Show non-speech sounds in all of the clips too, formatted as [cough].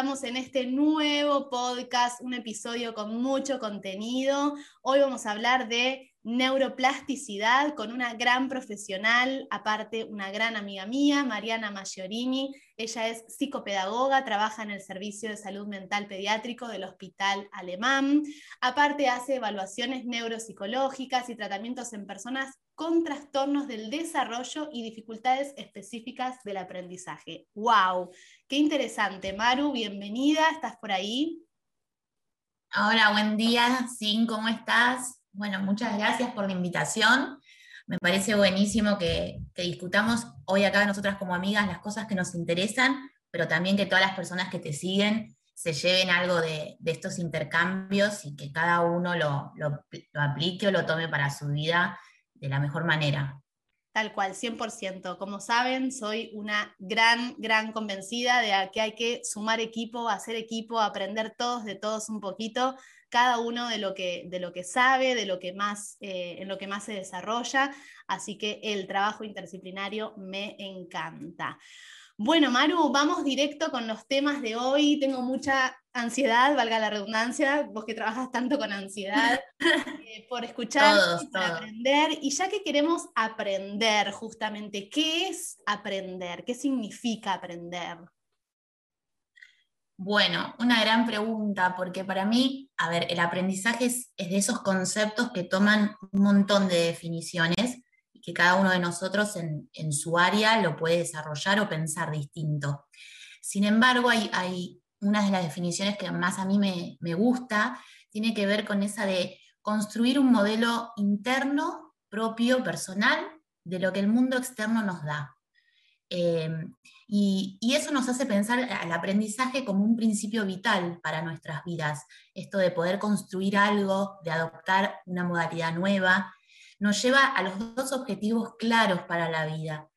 estamos en este nuevo podcast, un episodio con mucho contenido. Hoy vamos a hablar de neuroplasticidad con una gran profesional, aparte una gran amiga mía, Mariana Maggiorini. Ella es psicopedagoga, trabaja en el Servicio de Salud Mental Pediátrico del Hospital Alemán. Aparte hace evaluaciones neuropsicológicas y tratamientos en personas con trastornos del desarrollo y dificultades específicas del aprendizaje. ¡Wow! Qué interesante, Maru, bienvenida, ¿estás por ahí? Hola, buen día, Sin, ¿cómo estás? Bueno, muchas gracias por la invitación. Me parece buenísimo que, discutamos hoy acá nosotras como amigas las cosas que nos interesan, pero también que todas las personas que te siguen se lleven algo de, estos intercambios y que cada uno lo, lo, aplique o lo tome para su vida de la mejor manera. Tal cual, 100%. Como saben, soy una gran, gran convencida de que hay que sumar equipo, hacer equipo, aprender todos de todos un poquito cada uno de lo que, de lo que sabe, de lo que más, eh, en lo que más se desarrolla. Así que el trabajo interdisciplinario me encanta. Bueno, Maru, vamos directo con los temas de hoy. Tengo mucha ansiedad, valga la redundancia, vos que trabajas tanto con ansiedad, [laughs] eh, por escuchar, por aprender. Y ya que queremos aprender justamente, ¿qué es aprender? ¿Qué significa aprender? Bueno, una gran pregunta, porque para mí, a ver, el aprendizaje es, de esos conceptos que toman un montón de definiciones y que cada uno de nosotros en, su área lo puede desarrollar o pensar distinto. Sin embargo, hay, una de las definiciones que más a mí me, me gusta, tiene que ver con esa de construir un modelo interno, propio, personal, de lo que el mundo externo nos da. Em, y, eso nos hace pensar al aprendizaje como un principio vital para nuestras vidas. Esto de poder construir algo, de adoptar una modalidad nueva, nos lleva a los dos objetivos claros para la vida.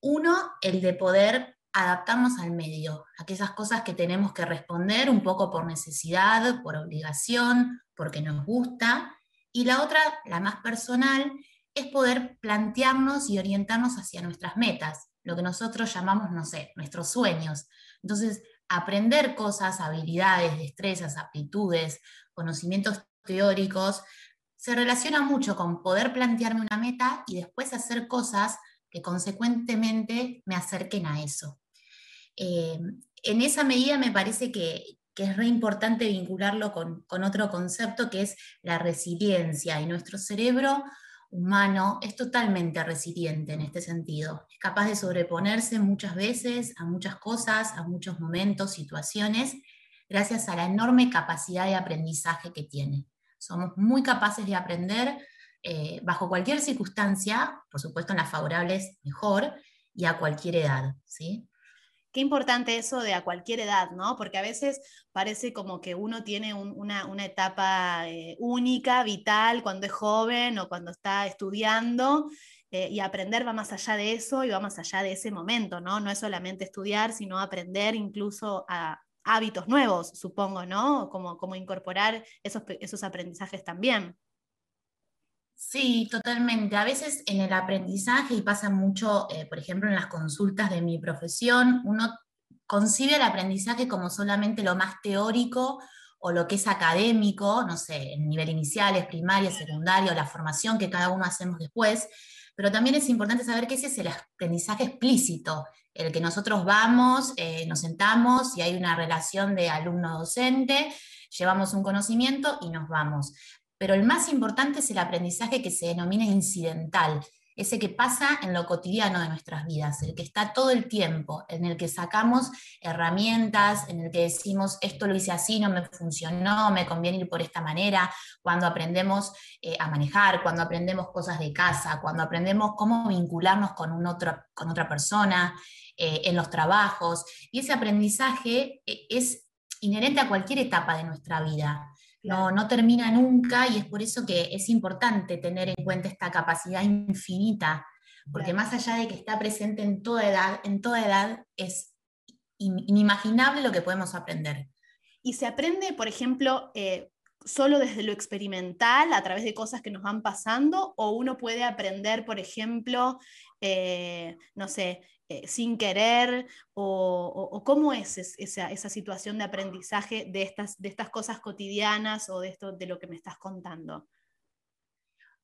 Uno, el de poder adaptarnos al medio, aquellas cosas que tenemos que responder un poco por necesidad, por obligación, porque nos gusta. Y la otra, la más personal, es poder plantearnos y orientarnos hacia nuestras metas, lo que nosotros llamamos, no sé, nuestros sueños. Entonces, aprender cosas, habilidades, destrezas, aptitudes, conocimientos teóricos, se relaciona mucho con poder plantearme una meta y después hacer cosas que consecuentemente me acerquen a eso. Eh, en esa medida me parece que, es re importante vincularlo con, con otro concepto que es la resiliencia. Y nuestro cerebro humano es totalmente resiliente en este sentido. Es capaz de sobreponerse muchas veces a muchas cosas, a muchos momentos, situaciones, gracias a la enorme capacidad de aprendizaje que tiene. Somos muy capaces de aprender eh, bajo cualquier circunstancia, por supuesto en las favorables mejor, y a cualquier edad. ¿sí? Qué importante eso de a cualquier edad, ¿no? Porque a veces parece como que uno tiene una, etapa eh, única, vital, cuando es joven o cuando está estudiando, eh, y aprender va más allá de eso y va más allá de ese momento, ¿no? No es solamente estudiar, sino aprender incluso a hábitos nuevos, supongo, ¿no? Como, como incorporar esos, esos aprendizajes también. Sí, totalmente. A veces en el aprendizaje, y pasa mucho, eh, por ejemplo, en las consultas de mi profesión, uno concibe el aprendizaje como solamente lo más teórico o lo que es académico, no sé, en nivel inicial, primaria, secundario, la formación que cada uno hacemos después, pero también es importante saber que ese es el aprendizaje explícito, el que nosotros vamos, eh, nos sentamos y hay una relación de alumno-docente, llevamos un conocimiento y nos vamos pero el más importante es el aprendizaje que se denomina incidental, ese que pasa en lo cotidiano de nuestras vidas, el que está todo el tiempo, en el que sacamos herramientas, en el que decimos, esto lo hice así, no me funcionó, me conviene ir por esta manera, cuando aprendemos eh, a manejar, cuando aprendemos cosas de casa, cuando aprendemos cómo vincularnos con, un otro, con otra persona, eh, en los trabajos. Y ese aprendizaje eh, es inherente a cualquier etapa de nuestra vida no, no termina nunca y es por eso que es importante tener en cuenta esta capacidad infinita, porque más allá de que está presente en toda edad, en toda edad es inimaginable lo que podemos aprender. Y se aprende, por ejemplo, eh, solo desde lo experimental, a través de cosas que nos van pasando, o uno puede aprender, por ejemplo, eh, no sé, eh, sin querer, o, cómo es esa, situación de aprendizaje de estas, de estas cosas cotidianas o de, esto, de lo que me estás contando.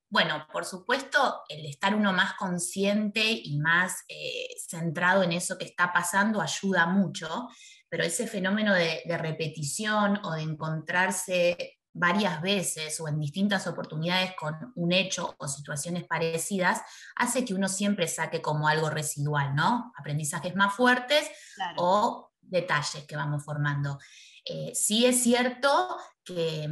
Bueno, por supuesto, el estar uno más consciente y más eh, centrado en eso que está pasando ayuda mucho, pero ese fenómeno de, de repetición o de encontrarse varias veces o en distintas oportunidades con un hecho o situaciones parecidas, hace que uno siempre saque como algo residual, ¿no? Aprendizajes más fuertes o detalles que vamos formando. Eh, sí es cierto que,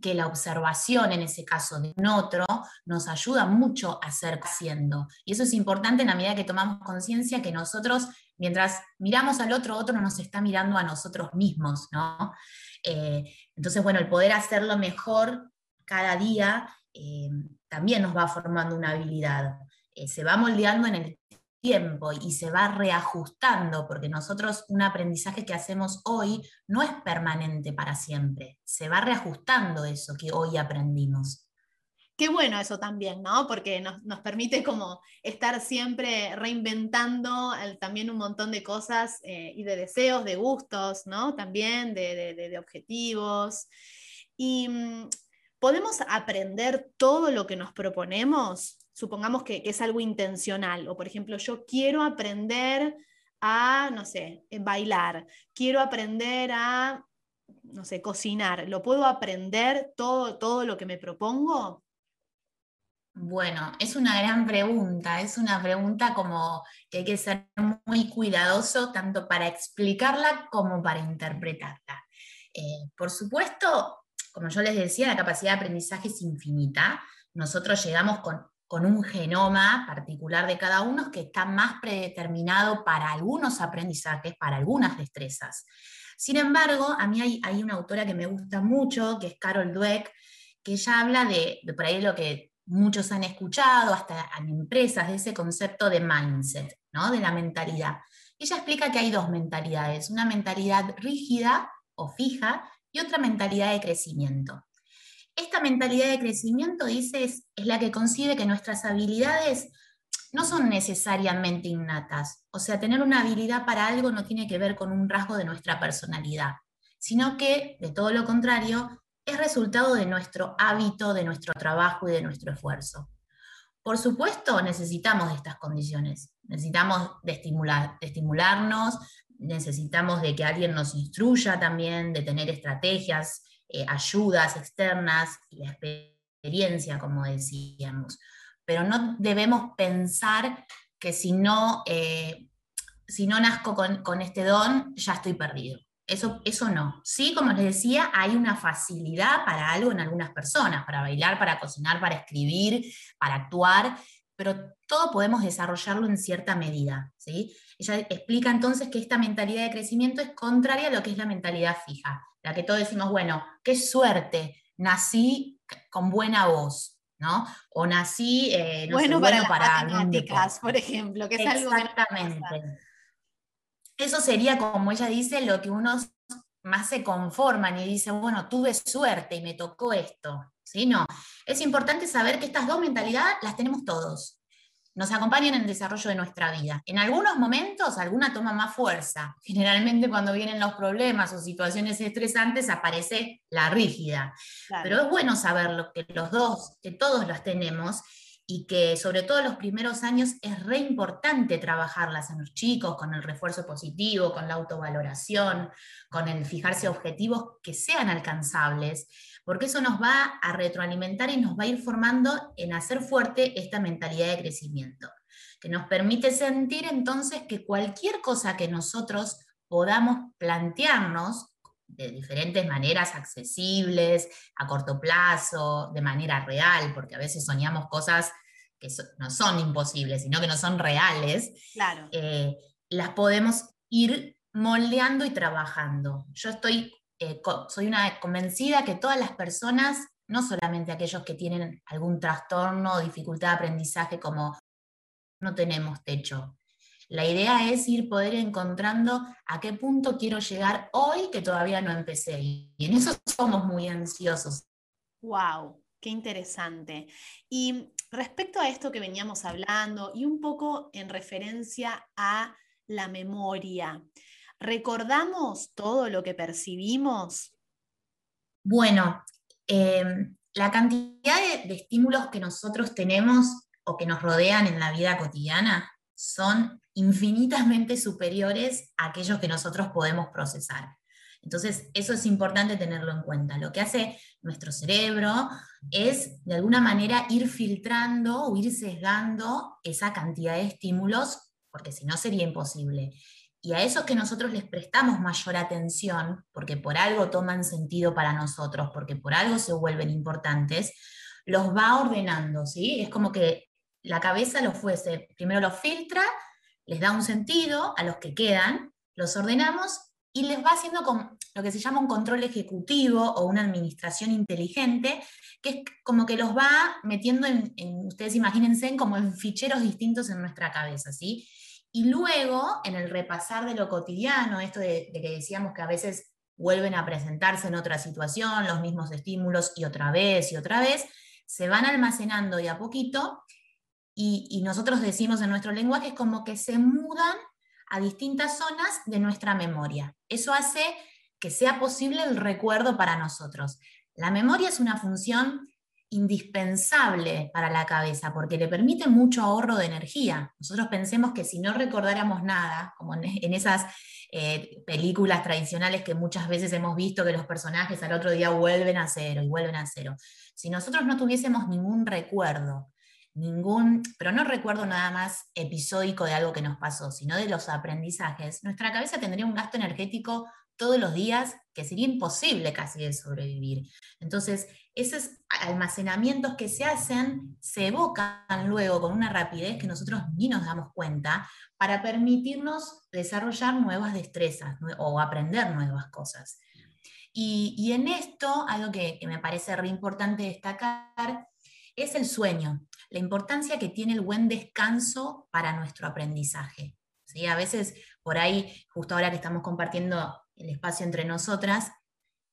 que, la observación, en ese caso de un otro, nos ayuda mucho a ser haciendo. Y eso es importante en la medida que tomamos conciencia que nosotros, mientras miramos al otro, otro nos está mirando a nosotros mismos, ¿no? Eh, entonces, bueno, el poder hacerlo mejor cada día eh, también nos va formando una habilidad. Eh, se va moldeando en el tiempo y se va reajustando, porque nosotros un aprendizaje que hacemos hoy no es permanente para siempre, se va reajustando eso que hoy aprendimos. Qué bueno eso también, ¿no? Porque nos, permite como estar siempre reinventando también un montón de cosas eh, y de deseos, de gustos, ¿no? También de, objetivos. Y mm, podemos aprender todo lo que nos proponemos, supongamos que, es algo intencional, o por ejemplo, yo quiero aprender a, no sé, bailar, quiero aprender a, no sé, cocinar, ¿lo puedo aprender todo, todo lo que me propongo? Bueno, es una gran pregunta, es una pregunta como que hay que ser muy cuidadoso tanto para explicarla como para interpretarla. Eh, por supuesto, como yo les decía, la capacidad de aprendizaje es infinita. Nosotros llegamos con, un genoma particular de cada uno que está más predeterminado para algunos aprendizajes, para algunas destrezas. Sin embargo, a mí hay, hay una autora que me gusta mucho, que es Carol Dweck, que ella habla de, de por ahí lo que muchos han escuchado, hasta en empresas, de ese concepto de mindset, ¿no? de la mentalidad. Ella explica que hay dos mentalidades, una mentalidad rígida o fija y otra mentalidad de crecimiento. Esta mentalidad de crecimiento, dice, es, es la que concibe que nuestras habilidades no son necesariamente innatas. O sea, tener una habilidad para algo no tiene que ver con un rasgo de nuestra personalidad, sino que, de todo lo contrario, es resultado de nuestro hábito, de nuestro trabajo y de nuestro esfuerzo. Por supuesto, necesitamos de estas condiciones, necesitamos de, estimular, de estimularnos, necesitamos de que alguien nos instruya también, de tener estrategias, eh, ayudas externas y la experiencia, como decíamos. Pero no debemos pensar que si no, eh, si no nazco con, con este don, ya estoy perdido. Eso, eso no. Sí, como les decía, hay una facilidad para algo en algunas personas, para bailar, para cocinar, para escribir, para actuar, pero todo podemos desarrollarlo en cierta medida. ¿sí? Ella explica entonces que esta mentalidad de crecimiento es contraria a lo que es la mentalidad fija, la que todos decimos, bueno, qué suerte, nací con buena voz, ¿no? O nací, eh, bueno, para, para matemáticas, por ejemplo, que es algo Exactamente eso sería, como ella dice, lo que unos más se conforman y dicen, bueno, tuve suerte y me tocó esto. ¿Sí? No, es importante saber que estas dos mentalidades las tenemos todos. Nos acompañan en el desarrollo de nuestra vida. En algunos momentos, alguna toma más fuerza. Generalmente cuando vienen los problemas o situaciones estresantes aparece la rígida. Pero es bueno saber que los dos, que todos las tenemos y que sobre todo los primeros años es re importante trabajarlas en los chicos con el refuerzo positivo, con la autovaloración, con el fijarse objetivos que sean alcanzables, porque eso nos va a retroalimentar y nos va a ir formando en hacer fuerte esta mentalidad de crecimiento, que nos permite sentir entonces que cualquier cosa que nosotros podamos plantearnos de diferentes maneras accesibles, a corto plazo, de manera real, porque a veces soñamos cosas que no son imposibles, sino que no son reales, claro. Eh, las podemos ir moldeando y trabajando. Yo estoy, eh, soy una convencida que todas las personas, no solamente aquellos que tienen algún trastorno o dificultad de aprendizaje como no tenemos techo, La idea es ir poder encontrando a qué punto quiero llegar hoy que todavía no empecé. Y en eso somos muy ansiosos. ¡Wow! Qué interesante. Y respecto a esto que veníamos hablando y un poco en referencia a la memoria, ¿recordamos todo lo que percibimos? Bueno, em, la cantidad de, estímulos que nosotros tenemos o que nos rodean en la vida cotidiana son infinitamente superiores a aquellos que nosotros podemos procesar. Entonces, eso es importante tenerlo en cuenta. Lo que hace nuestro cerebro es, de alguna manera, ir filtrando o ir sesgando esa cantidad de estímulos, porque si no sería imposible. Y a esos que nosotros les prestamos mayor atención, porque por algo toman sentido para nosotros, porque por algo se vuelven importantes, los va ordenando, ¿sí? Es como que la cabeza los fuese, primero los filtra, les da un sentido a los que quedan, los ordenamos y les va haciendo con lo que se llama un control ejecutivo o una administración inteligente, que es como que los va metiendo en, ustedes imagínense, como en ficheros distintos en nuestra cabeza, ¿sí? Y luego, en el repasar de lo cotidiano, esto de, que decíamos que a veces vuelven a presentarse en otra situación, los mismos estímulos y otra vez y otra vez, se van almacenando de a poquito y, nosotros decimos en nuestro lenguaje es como que se mudan a distintas zonas de nuestra memoria. Eso hace que sea posible el recuerdo para nosotros. La memoria es una función indispensable para la cabeza porque le permite mucho ahorro de energía. Nosotros pensemos que si no recordáramos nada, como en, esas eh, películas tradicionales que muchas veces hemos visto que los personajes al otro día vuelven a cero y vuelven a cero, si nosotros no tuviésemos ningún recuerdo ningún, pero no recuerdo nada más episódico de algo que nos pasó, sino de los aprendizajes, nuestra cabeza tendría un gasto energético todos los días que sería imposible casi de sobrevivir. Entonces, esos almacenamientos que se hacen se evocan luego con una rapidez que nosotros ni nos damos cuenta para permitirnos desarrollar nuevas destrezas o aprender nuevas cosas. Y, en esto, algo que, que me parece re importante destacar es el sueño la importancia que tiene el buen descanso para nuestro aprendizaje. ¿sí? A veces por ahí, justo ahora que estamos compartiendo el espacio entre nosotras,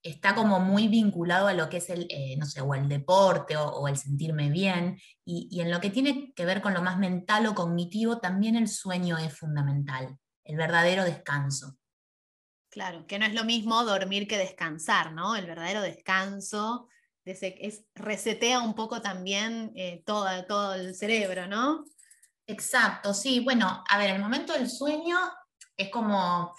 está como muy vinculado a lo que es el, eh, no sé, o el deporte o, el sentirme bien, y, y, en lo que tiene que ver con lo más mental o cognitivo, también el sueño es fundamental, el verdadero descanso. Claro, que no es lo mismo dormir que descansar, ¿no? El verdadero descanso es, resetea un poco también eh, todo, todo el cerebro, ¿no? Exacto, sí. Bueno, a ver, el momento del sueño es como,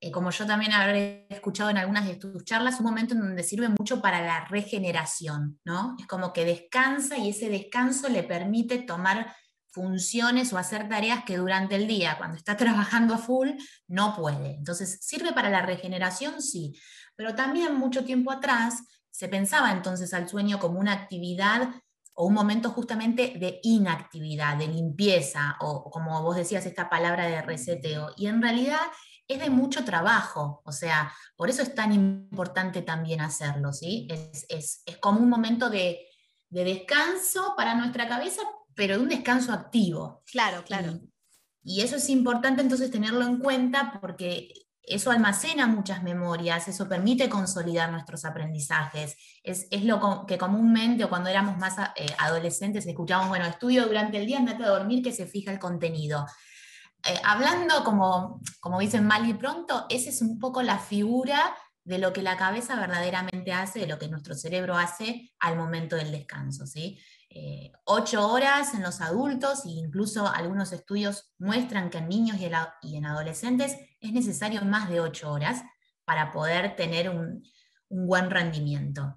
eh, como yo también habré escuchado en algunas de tus charlas, un momento en donde sirve mucho para la regeneración, ¿no? Es como que descansa y ese descanso le permite tomar funciones o hacer tareas que durante el día, cuando está [laughs] trabajando a full, no puede. Entonces, ¿sirve para la regeneración? Sí. Pero también mucho tiempo atrás se pensaba entonces al sueño como una actividad o un momento justamente de inactividad, de limpieza, o como vos decías, esta palabra de reseteo. Y en realidad es de mucho trabajo, o sea, por eso es tan importante también hacerlo, ¿sí? Es, como un momento de, descanso para nuestra cabeza, pero de un descanso activo. Claro, claro. y eso es importante entonces tenerlo en cuenta porque eso almacena muchas memorias, eso permite consolidar nuestros aprendizajes. Es, lo que comúnmente o cuando éramos más eh, adolescentes escuchábamos, bueno, estudio durante el día, andate a dormir que se fija el contenido. Eh, hablando como, como dicen mal y pronto, esa es un poco la figura de lo que la cabeza verdaderamente hace, de lo que nuestro cerebro hace al momento del descanso. ¿sí? Eh, ocho horas en los adultos e incluso algunos estudios muestran que en niños y en, adolescentes es necesario más de ocho horas para poder tener un, buen rendimiento.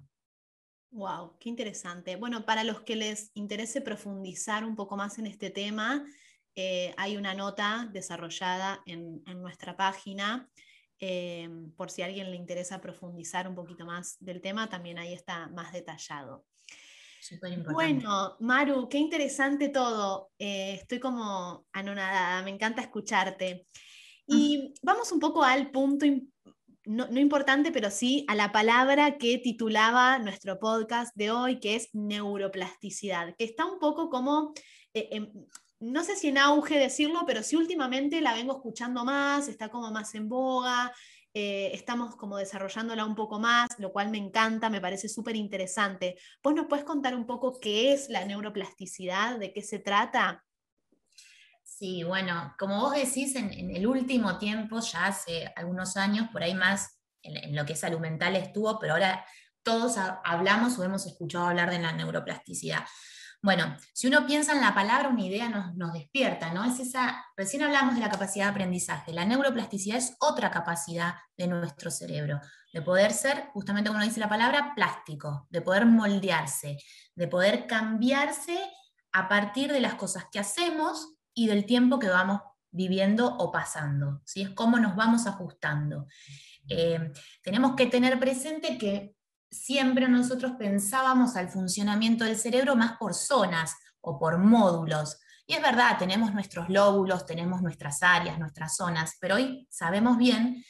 Wow, qué interesante. Bueno, para los que les interese profundizar un poco más en este tema, eh, hay una nota desarrollada en, nuestra página. Eh, por si a alguien le interesa profundizar un poquito más del tema, también ahí está más detallado. Bueno, Maru, qué interesante todo. Eh, estoy como anonadada, me encanta escucharte. Y [laughs] vamos un poco al punto, no, importante, pero sí a la palabra que titulaba nuestro podcast de hoy, que es neuroplasticidad, que está un poco como, eh, em, no sé si en auge decirlo, pero sí últimamente la vengo escuchando más, está como más en boga, eh, estamos como desarrollándola un poco más, lo cual me encanta, me parece súper interesante. ¿Vos nos puedes contar un poco qué es la neuroplasticidad, de qué se trata? Sí, bueno, como vos decís, en, el último tiempo, ya hace algunos años, por ahí más en, lo que es salud mental estuvo, pero ahora todos hablamos o hemos escuchado hablar de la neuroplasticidad. Bueno, si uno piensa en la palabra, una idea nos, despierta, ¿no? Es esa, recién hablamos de la capacidad de aprendizaje. La neuroplasticidad es otra capacidad de nuestro cerebro, de poder ser, justamente como dice la palabra, plástico, de poder moldearse, de poder cambiarse a partir de las cosas que hacemos y del tiempo que vamos viviendo o pasando. ¿sí? Es cómo nos vamos ajustando. Eh, tenemos que tener presente que siempre nosotros pensábamos al funcionamiento del cerebro más por zonas o por módulos. Y es verdad, tenemos nuestros lóbulos, tenemos nuestras áreas, nuestras zonas, pero hoy sabemos bien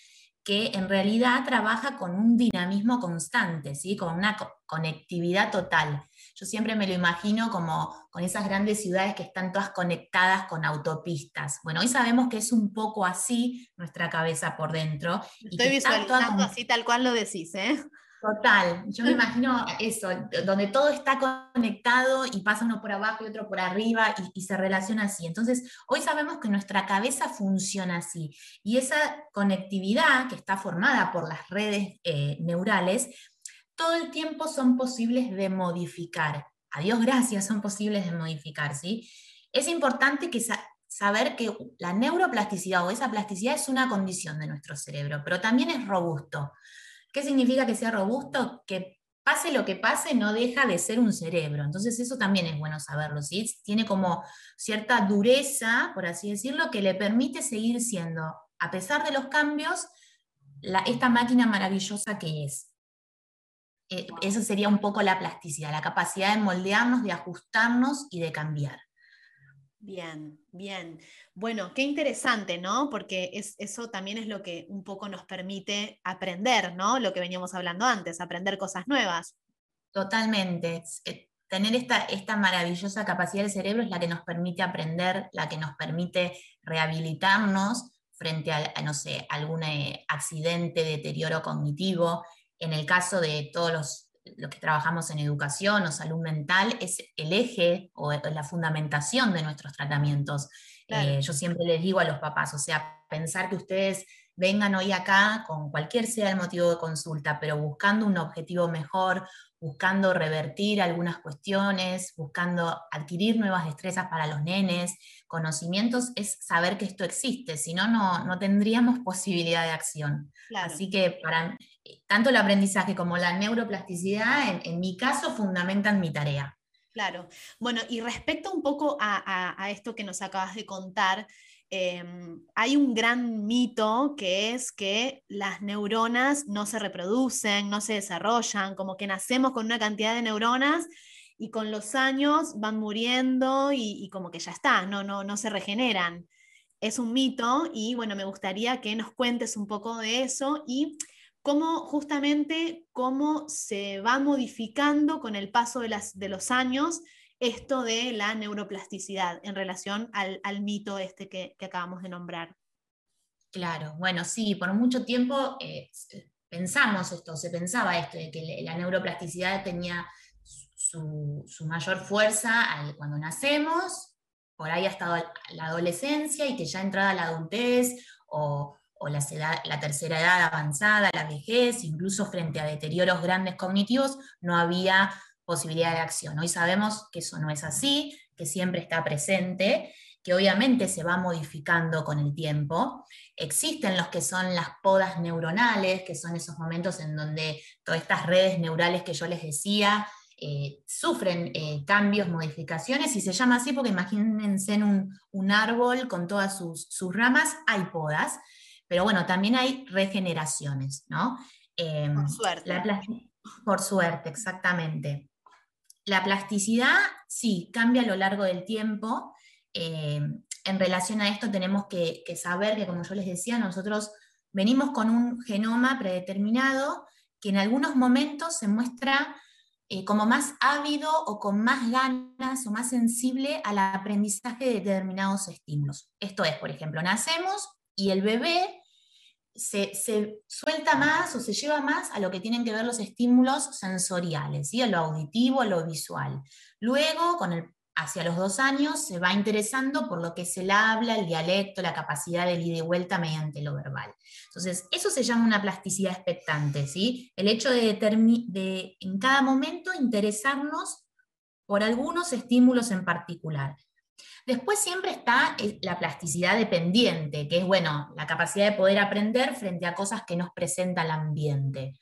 que en realidad trabaja con un dinamismo constante, ¿sí? con una conectividad total. Yo siempre me lo imagino como con esas grandes ciudades que están todas conectadas con autopistas. Bueno, hoy sabemos que es un poco así nuestra cabeza por dentro. Estoy visualizando así tal cual lo decís, ¿eh? Total, yo me [laughs] imagino eso, donde todo está conectado y pasa uno por abajo y otro por arriba y, se relaciona así. Entonces, hoy sabemos que nuestra cabeza funciona así y esa conectividad que está formada por las redes eh, neurales, todo el tiempo son posibles de modificar. A Dios gracias, son posibles de modificar, ¿sí? Es importante que saber que la neuroplasticidad o esa plasticidad es una condición de nuestro cerebro, pero también es robusto. ¿Qué significa que sea robusto? Que pase lo que pase, no deja de ser un cerebro. Entonces eso también es bueno saberlo, ¿sí? Tiene como cierta dureza, por así decirlo, que le permite seguir siendo, a pesar de los cambios, esta máquina maravillosa que es. Eh, eso sería un poco la plasticidad, la capacidad de moldearnos, de ajustarnos y de cambiar. Bien, bien. Bueno, qué interesante, ¿no? Porque es, eso también es lo que un poco nos permite aprender, ¿no? Lo que veníamos hablando antes, aprender cosas nuevas. Totalmente. Tener esta, esta maravillosa capacidad del cerebro es la que nos permite aprender, la que nos permite rehabilitarnos frente a, no sé, algún eh, accidente, deterioro cognitivo. En el caso de todos los lo que trabajamos en educación o salud mental es el eje o la fundamentación de nuestros tratamientos. Eh, yo siempre les digo a los papás, o sea, pensar que ustedes vengan hoy acá con cualquier sea el motivo de consulta, pero buscando un objetivo mejor, buscando revertir algunas cuestiones, buscando adquirir nuevas destrezas para los nenes, conocimientos, es saber que esto existe, si no, no tendríamos [laughs] posibilidad de acción. Así que para, tanto el aprendizaje como la neuroplasticidad, en, mi caso, fundamentan mi tarea. Claro. Bueno, y respecto un poco a, esto que nos acabas de contar, em, hay un gran mito que es que las neuronas no se reproducen, no se desarrollan, como que nacemos con una cantidad de neuronas y con los años van muriendo y, como que ya está, no, no, no se regeneran. Es un mito y bueno, me gustaría que nos cuentes un poco de eso y cómo justamente cómo se va modificando con el paso de, los años esto de la neuroplasticidad en relación al, mito este que, acabamos de nombrar. Claro, bueno, sí, por mucho tiempo eh, pensamos esto, se pensaba esto, de que la neuroplasticidad tenía su, mayor fuerza cuando nacemos, por ahí ha estado la adolescencia y que ya entrada la adultez o, o la, tercera edad avanzada, la vejez, incluso frente a deterioros grandes cognitivos, no había posibilidad de acción. Hoy sabemos que eso no es así, que siempre está presente, que obviamente se va modificando con el tiempo. Existen los que son las podas neuronales, que son esos momentos en donde todas estas redes neurales que yo les decía, eh, sufren eh, cambios, modificaciones, y se llama así porque imagínense en un, un árbol con todas sus, sus, ramas, hay podas, pero bueno, también hay regeneraciones, ¿no? Em, por suerte. por suerte, exactamente. La plasticidad, sí, cambia a lo largo del tiempo. Em, en relación a esto tenemos que, saber que, como yo les decía, nosotros venimos con un genoma predeterminado que en algunos momentos se muestra eh, como más ávido o con más ganas o más sensible al aprendizaje de determinados estímulos. Esto es, por ejemplo, nacemos y el bebé se, suelta más o se lleva más a lo que tienen que ver los estímulos sensoriales, ¿sí? a lo auditivo, a lo visual. Luego, con el hacia los dos años se va interesando por lo que es el habla, el dialecto, la capacidad de ida y vuelta mediante lo verbal. Entonces, eso se llama una plasticidad expectante, ¿sí? El hecho de, de en cada momento interesarnos por algunos estímulos en particular. Después siempre está eh, la plasticidad dependiente, que es, bueno, la capacidad de poder aprender frente a cosas que nos presenta el ambiente.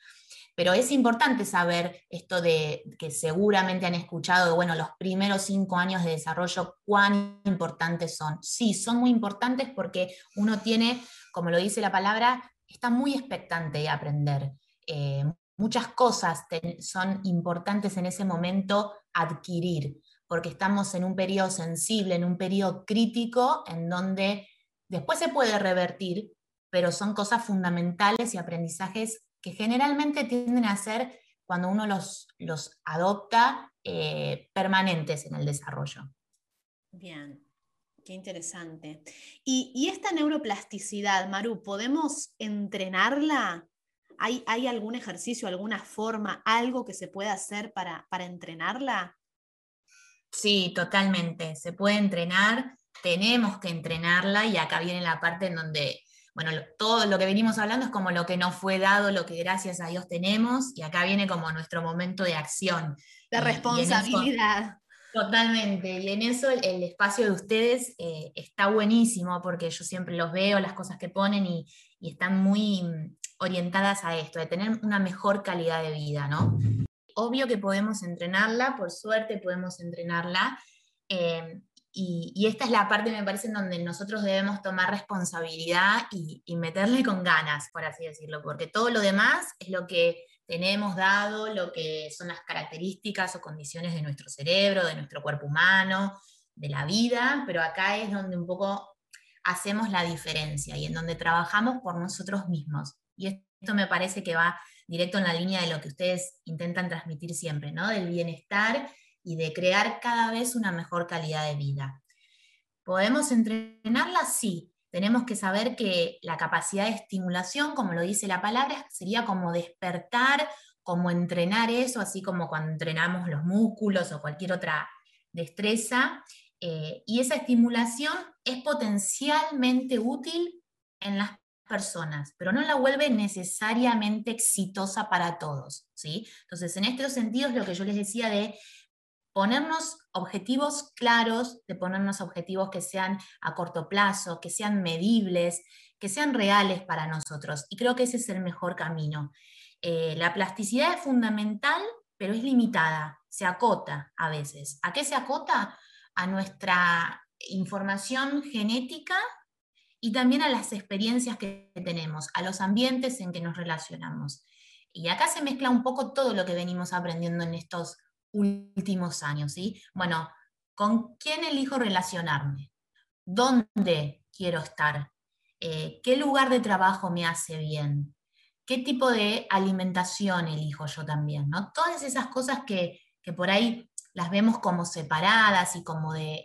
Pero es importante saber esto de que seguramente han escuchado, bueno, los primeros cinco años de desarrollo, cuán importantes son. Sí, son muy importantes porque uno tiene, como lo dice la palabra, está muy expectante de aprender. Eh, muchas cosas son importantes en ese momento adquirir, porque estamos en un periodo sensible, en un periodo crítico, en donde después se puede revertir, pero son cosas fundamentales y aprendizajes que generalmente tienden a ser, cuando uno los, los adopta, eh, permanentes en el desarrollo. Bien, qué interesante. ¿Y, esta neuroplasticidad, Maru, podemos entrenarla? ¿Hay, ¿Hay, algún ejercicio, alguna forma, algo que se pueda hacer para, para entrenarla? Sí, totalmente. Se puede entrenar, tenemos que entrenarla y acá viene la parte en donde bueno, todo lo que venimos hablando es como lo que nos fue dado, lo que gracias a Dios tenemos, y acá viene como nuestro momento de acción. De responsabilidad. totalmente, y en eso el, espacio de ustedes eh, está buenísimo, porque yo siempre los veo, las cosas que ponen, y, están muy mm, orientadas a esto, de tener una mejor calidad de vida, ¿no? Obvio que podemos entrenarla, por suerte podemos entrenarla, eh, y, esta es la parte, me parece, en donde nosotros debemos tomar responsabilidad y, meterle con ganas, por así decirlo, porque todo lo demás es lo que tenemos dado, lo que son las características o condiciones de nuestro cerebro, de nuestro cuerpo humano, de la vida, pero acá es donde un poco hacemos la diferencia y en donde trabajamos por nosotros mismos. Y esto me parece que va directo en la línea de lo que ustedes intentan transmitir siempre, ¿no? Del bienestar y de crear cada vez una mejor calidad de vida. ¿Podemos entrenarla? Sí. Tenemos que saber que la capacidad de estimulación, como lo dice la palabra, sería como despertar, como entrenar eso, así como cuando entrenamos los músculos o cualquier otra destreza. Eh, y esa estimulación es potencialmente útil en las personas, pero no la vuelve necesariamente exitosa para todos. ¿sí? Entonces, en estos sentidos, lo que yo les decía de ponernos objetivos claros, de ponernos objetivos que sean a corto plazo, que sean medibles, que sean reales para nosotros. Y creo que ese es el mejor camino. Eh, la plasticidad es fundamental, pero es limitada, se acota a veces. ¿A qué se acota? A nuestra información genética y también a las experiencias que tenemos, a los ambientes en que nos relacionamos. Y acá se mezcla un poco todo lo que venimos aprendiendo en estos últimos años, ¿sí? Bueno, ¿con quién elijo relacionarme? ¿Dónde quiero estar? Eh, ¿Qué lugar de trabajo me hace bien? ¿Qué tipo de alimentación elijo yo también? ¿no? Todas esas cosas que, por ahí las vemos como separadas y como de,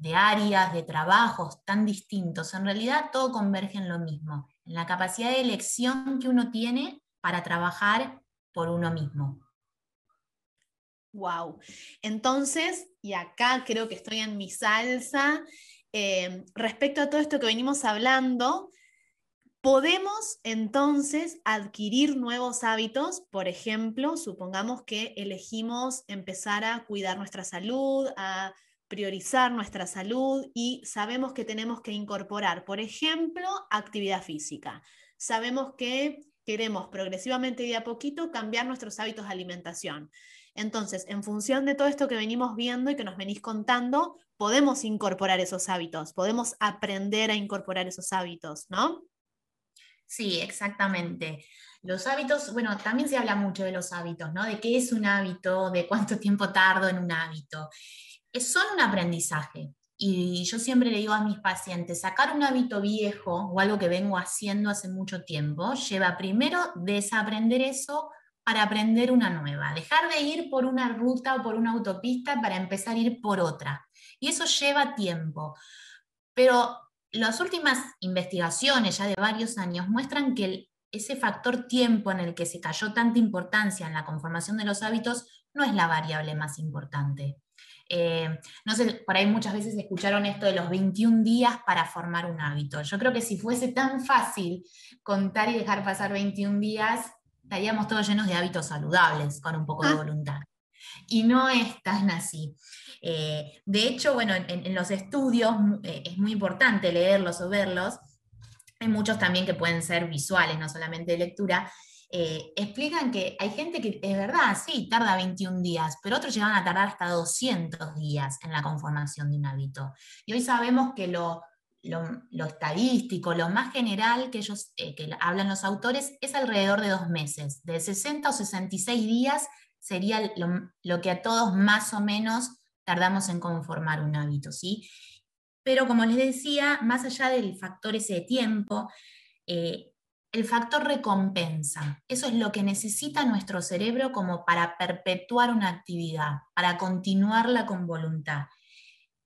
de áreas, de trabajos tan distintos, en realidad todo converge en lo mismo, en la capacidad de elección que uno tiene para trabajar por uno mismo. Wow. Entonces, y acá creo que estoy en mi salsa, eh, respecto a todo esto que venimos hablando, podemos entonces adquirir nuevos hábitos, por ejemplo, supongamos que elegimos empezar a cuidar nuestra salud, a priorizar nuestra salud y sabemos que tenemos que incorporar, por ejemplo, actividad física. Sabemos que queremos progresivamente y de a poquito cambiar nuestros hábitos de alimentación. Entonces, en función de todo esto que venimos viendo y que nos venís contando, podemos incorporar esos hábitos, podemos aprender a incorporar esos hábitos, ¿no? Sí, exactamente. Los hábitos, bueno, también se habla mucho de los hábitos, ¿no? De qué es un hábito, de cuánto tiempo tardo en un hábito. Son un aprendizaje. Y yo siempre le digo a mis pacientes, sacar un hábito viejo o algo que vengo haciendo hace mucho tiempo, lleva primero desaprender eso para aprender una nueva, dejar de ir por una ruta o por una autopista para empezar a ir por otra. Y eso lleva tiempo. Pero las últimas investigaciones ya de varios años muestran que ese factor tiempo en el que se cayó tanta importancia en la conformación de los hábitos no es la variable más importante. Eh, no sé, por ahí muchas veces escucharon esto de los 21 días para formar un hábito. Yo creo que si fuese tan fácil contar y dejar pasar 21 días, estaríamos todos llenos de hábitos saludables, con un poco de ah. voluntad. Y no es tan así. Eh, de hecho, bueno, en, los estudios eh, es muy importante leerlos o verlos. Hay muchos también que pueden ser visuales, no solamente de lectura. Eh, explican que hay gente que es verdad, sí, tarda 21 días, pero otros llegan a tardar hasta 200 días en la conformación de un hábito. Y hoy sabemos que lo, lo, estadístico, lo más general que ellos que hablan los autores es alrededor de dos meses. De 60 o 66 días sería lo, lo, que a todos más o menos tardamos en conformar un hábito, ¿sí? Pero como les decía, más allá del factor ese de tiempo, eh, el factor recompensa, eso es lo que necesita nuestro cerebro como para perpetuar una actividad, para continuarla con voluntad,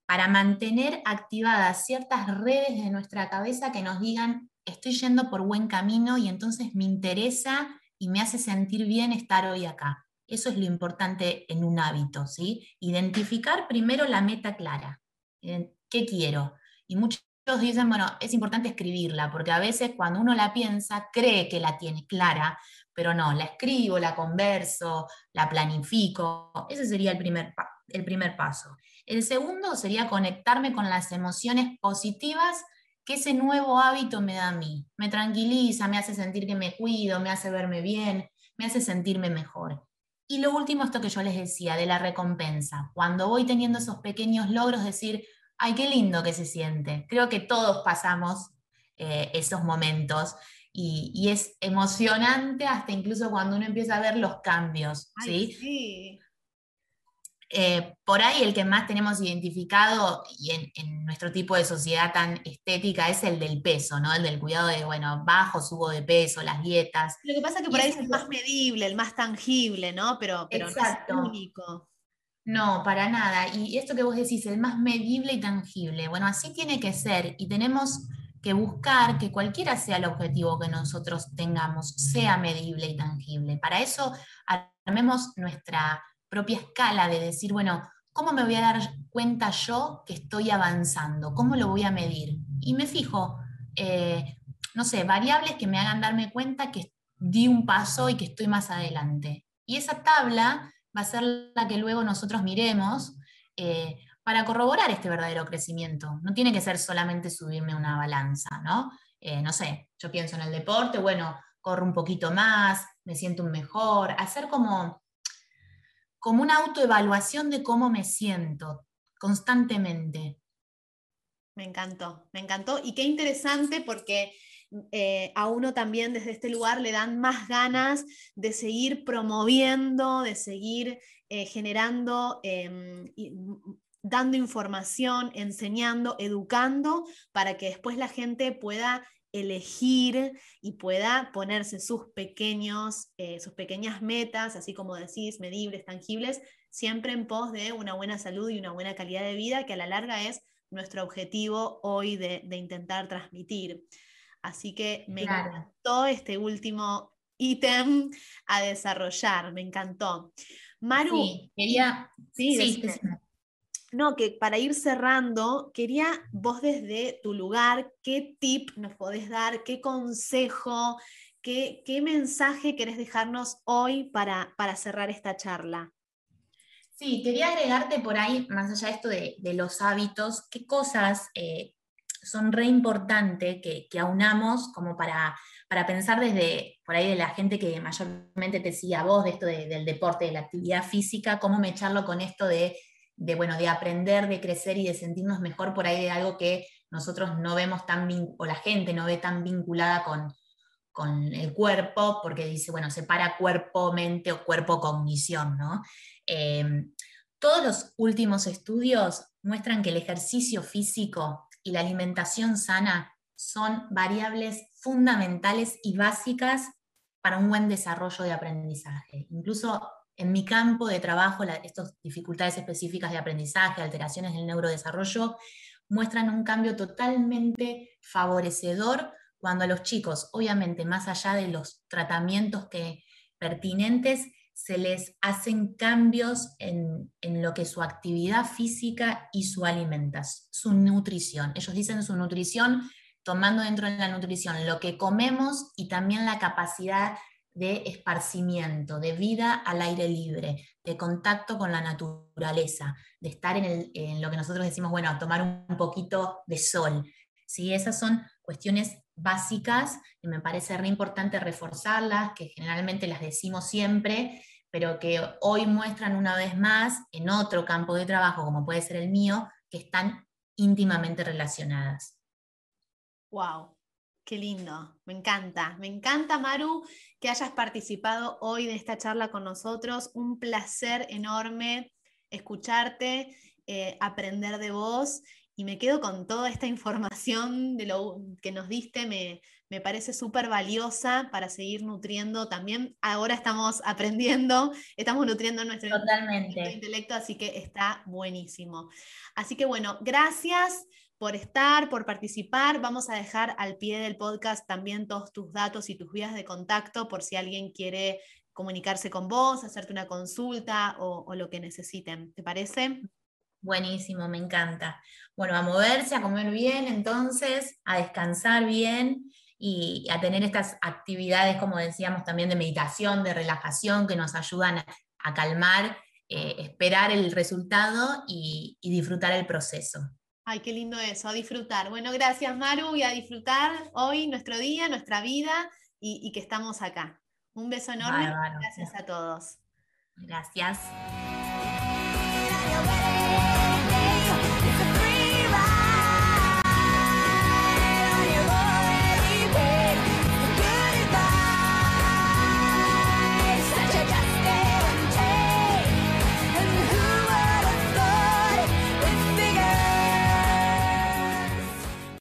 para mantener activadas ciertas redes de nuestra cabeza que nos digan, estoy yendo por buen camino y entonces me interesa y me hace sentir bien estar hoy acá. Eso es lo importante en un hábito, ¿sí? Identificar primero la meta clara. ¿Qué quiero? Y muchos dicen, bueno, es importante escribirla, porque a veces cuando uno la piensa, cree que la tiene clara, pero no, la escribo, la converso, la planifico. Ese sería el primer, el primer paso. El segundo sería conectarme con las emociones positivas que ese nuevo hábito me da a mí. Me tranquiliza, me hace sentir que me cuido, me hace verme bien, me hace sentirme mejor. Y lo último, esto que yo les decía, de la recompensa. Cuando voy teniendo esos pequeños logros, decir, ay, qué lindo que se siente. Creo que todos pasamos eh, esos momentos y, es emocionante hasta incluso cuando uno empieza a ver los cambios. ¿sí? Eh, por ahí el que más tenemos identificado y en, nuestro tipo de sociedad tan estética es el del peso, ¿no? El del cuidado de, bueno, bajo, subo de peso, las dietas. Lo que pasa es que por ahí es el más medible, el más tangible, ¿no? Pero, pero no es el único. No, para nada. Y esto que vos decís, el más medible y tangible. Bueno, así tiene que ser. Y tenemos que buscar que cualquiera sea el objetivo que nosotros tengamos, sea medible y tangible. Para eso armemos nuestra propia escala de decir, bueno, ¿cómo me voy a dar cuenta yo que estoy avanzando? ¿Cómo lo voy a medir? Y me fijo, eh, no sé, variables que me hagan darme cuenta que di un paso y que estoy más adelante. Y esa tabla va a ser la que luego nosotros miremos eh, para corroborar este verdadero crecimiento. No tiene que ser solamente subirme una balanza, ¿no? Eh, no sé, yo pienso en el deporte, bueno, corro un poquito más, me siento mejor, hacer como como una autoevaluación de cómo me siento constantemente. Me encantó, me encantó. Y qué interesante porque eh, a uno también desde este lugar le dan más ganas de seguir promoviendo, de seguir eh, generando, em, dando información, enseñando, educando, para que después la gente pueda elegir y pueda ponerse sus pequeños, eh, sus pequeñas metas, así como decís, medibles, tangibles, siempre en pos de una buena salud y una buena calidad de vida, que a la larga es nuestro objetivo hoy de, intentar transmitir. Así que me encantó este último ítem a desarrollar, me encantó. Maru, quería, sí, sí, no, que para ir cerrando, quería vos desde tu lugar, ¿qué tip nos podés dar? ¿Qué consejo? ¿Qué, qué mensaje querés dejarnos hoy para, para, cerrar esta charla? Sí, quería agregarte por ahí, más allá de esto de, los hábitos, qué cosas eh, son re importantes que, que, aunamos como para, para pensar desde por ahí de la gente que mayormente te sigue a vos, de esto del deporte, de la actividad física, cómo me echarlo con esto de de, bueno, de aprender, de crecer y de sentirnos mejor por ahí de algo que nosotros no vemos tan, o la gente no ve tan vinculada con, con el cuerpo, porque dice, bueno, separa cuerpo, mente o cuerpo, cognición, ¿no? Em, todos los últimos estudios muestran que el ejercicio físico y la alimentación sana son variables fundamentales y básicas para un buen desarrollo de aprendizaje. Incluso en mi campo de trabajo, estas dificultades específicas de aprendizaje, alteraciones del neurodesarrollo, muestran un cambio totalmente favorecedor cuando a los chicos, obviamente más allá de los tratamientos que, pertinentes, se les hacen cambios en, lo que su actividad física y su alimentación, su nutrición. Ellos dicen su nutrición tomando dentro de la nutrición lo que comemos y también la capacidad de esparcimiento, de vida al aire libre, de contacto con la naturaleza, de estar en, lo que nosotros decimos, bueno, tomar un poquito de sol. ¿sí? Esas son cuestiones básicas y me parece re importante reforzarlas, que generalmente las decimos siempre, pero que hoy muestran una vez más en otro campo de trabajo, como puede ser el mío, que están íntimamente relacionadas. ¡Wow! Qué lindo, me encanta, me encanta Maru que hayas participado hoy de esta charla con nosotros, un placer enorme escucharte, eh, aprender de vos y me quedo con toda esta información de lo que nos diste, me, parece súper valiosa para seguir nutriendo también. Ahora estamos aprendiendo, estamos nutriendo nuestro, nuestro intelecto, así que está buenísimo. Así que bueno, gracias por estar, por participar. Vamos a dejar al pie del podcast también todos tus datos y tus vías de contacto por si alguien quiere comunicarse con vos, hacerte una consulta o, o lo que necesiten. ¿Te parece? Buenísimo, me encanta. Bueno, a moverse, a comer bien, entonces, a descansar bien y a tener estas actividades, como decíamos, también de meditación, de relajación, que nos ayudan a, calmar, eh, esperar el resultado y, disfrutar el proceso. Ay, qué lindo eso, a disfrutar. Bueno, gracias Maru y a disfrutar hoy nuestro día, nuestra vida y, que estamos acá. Un beso enorme. Gracias a todos. Gracias.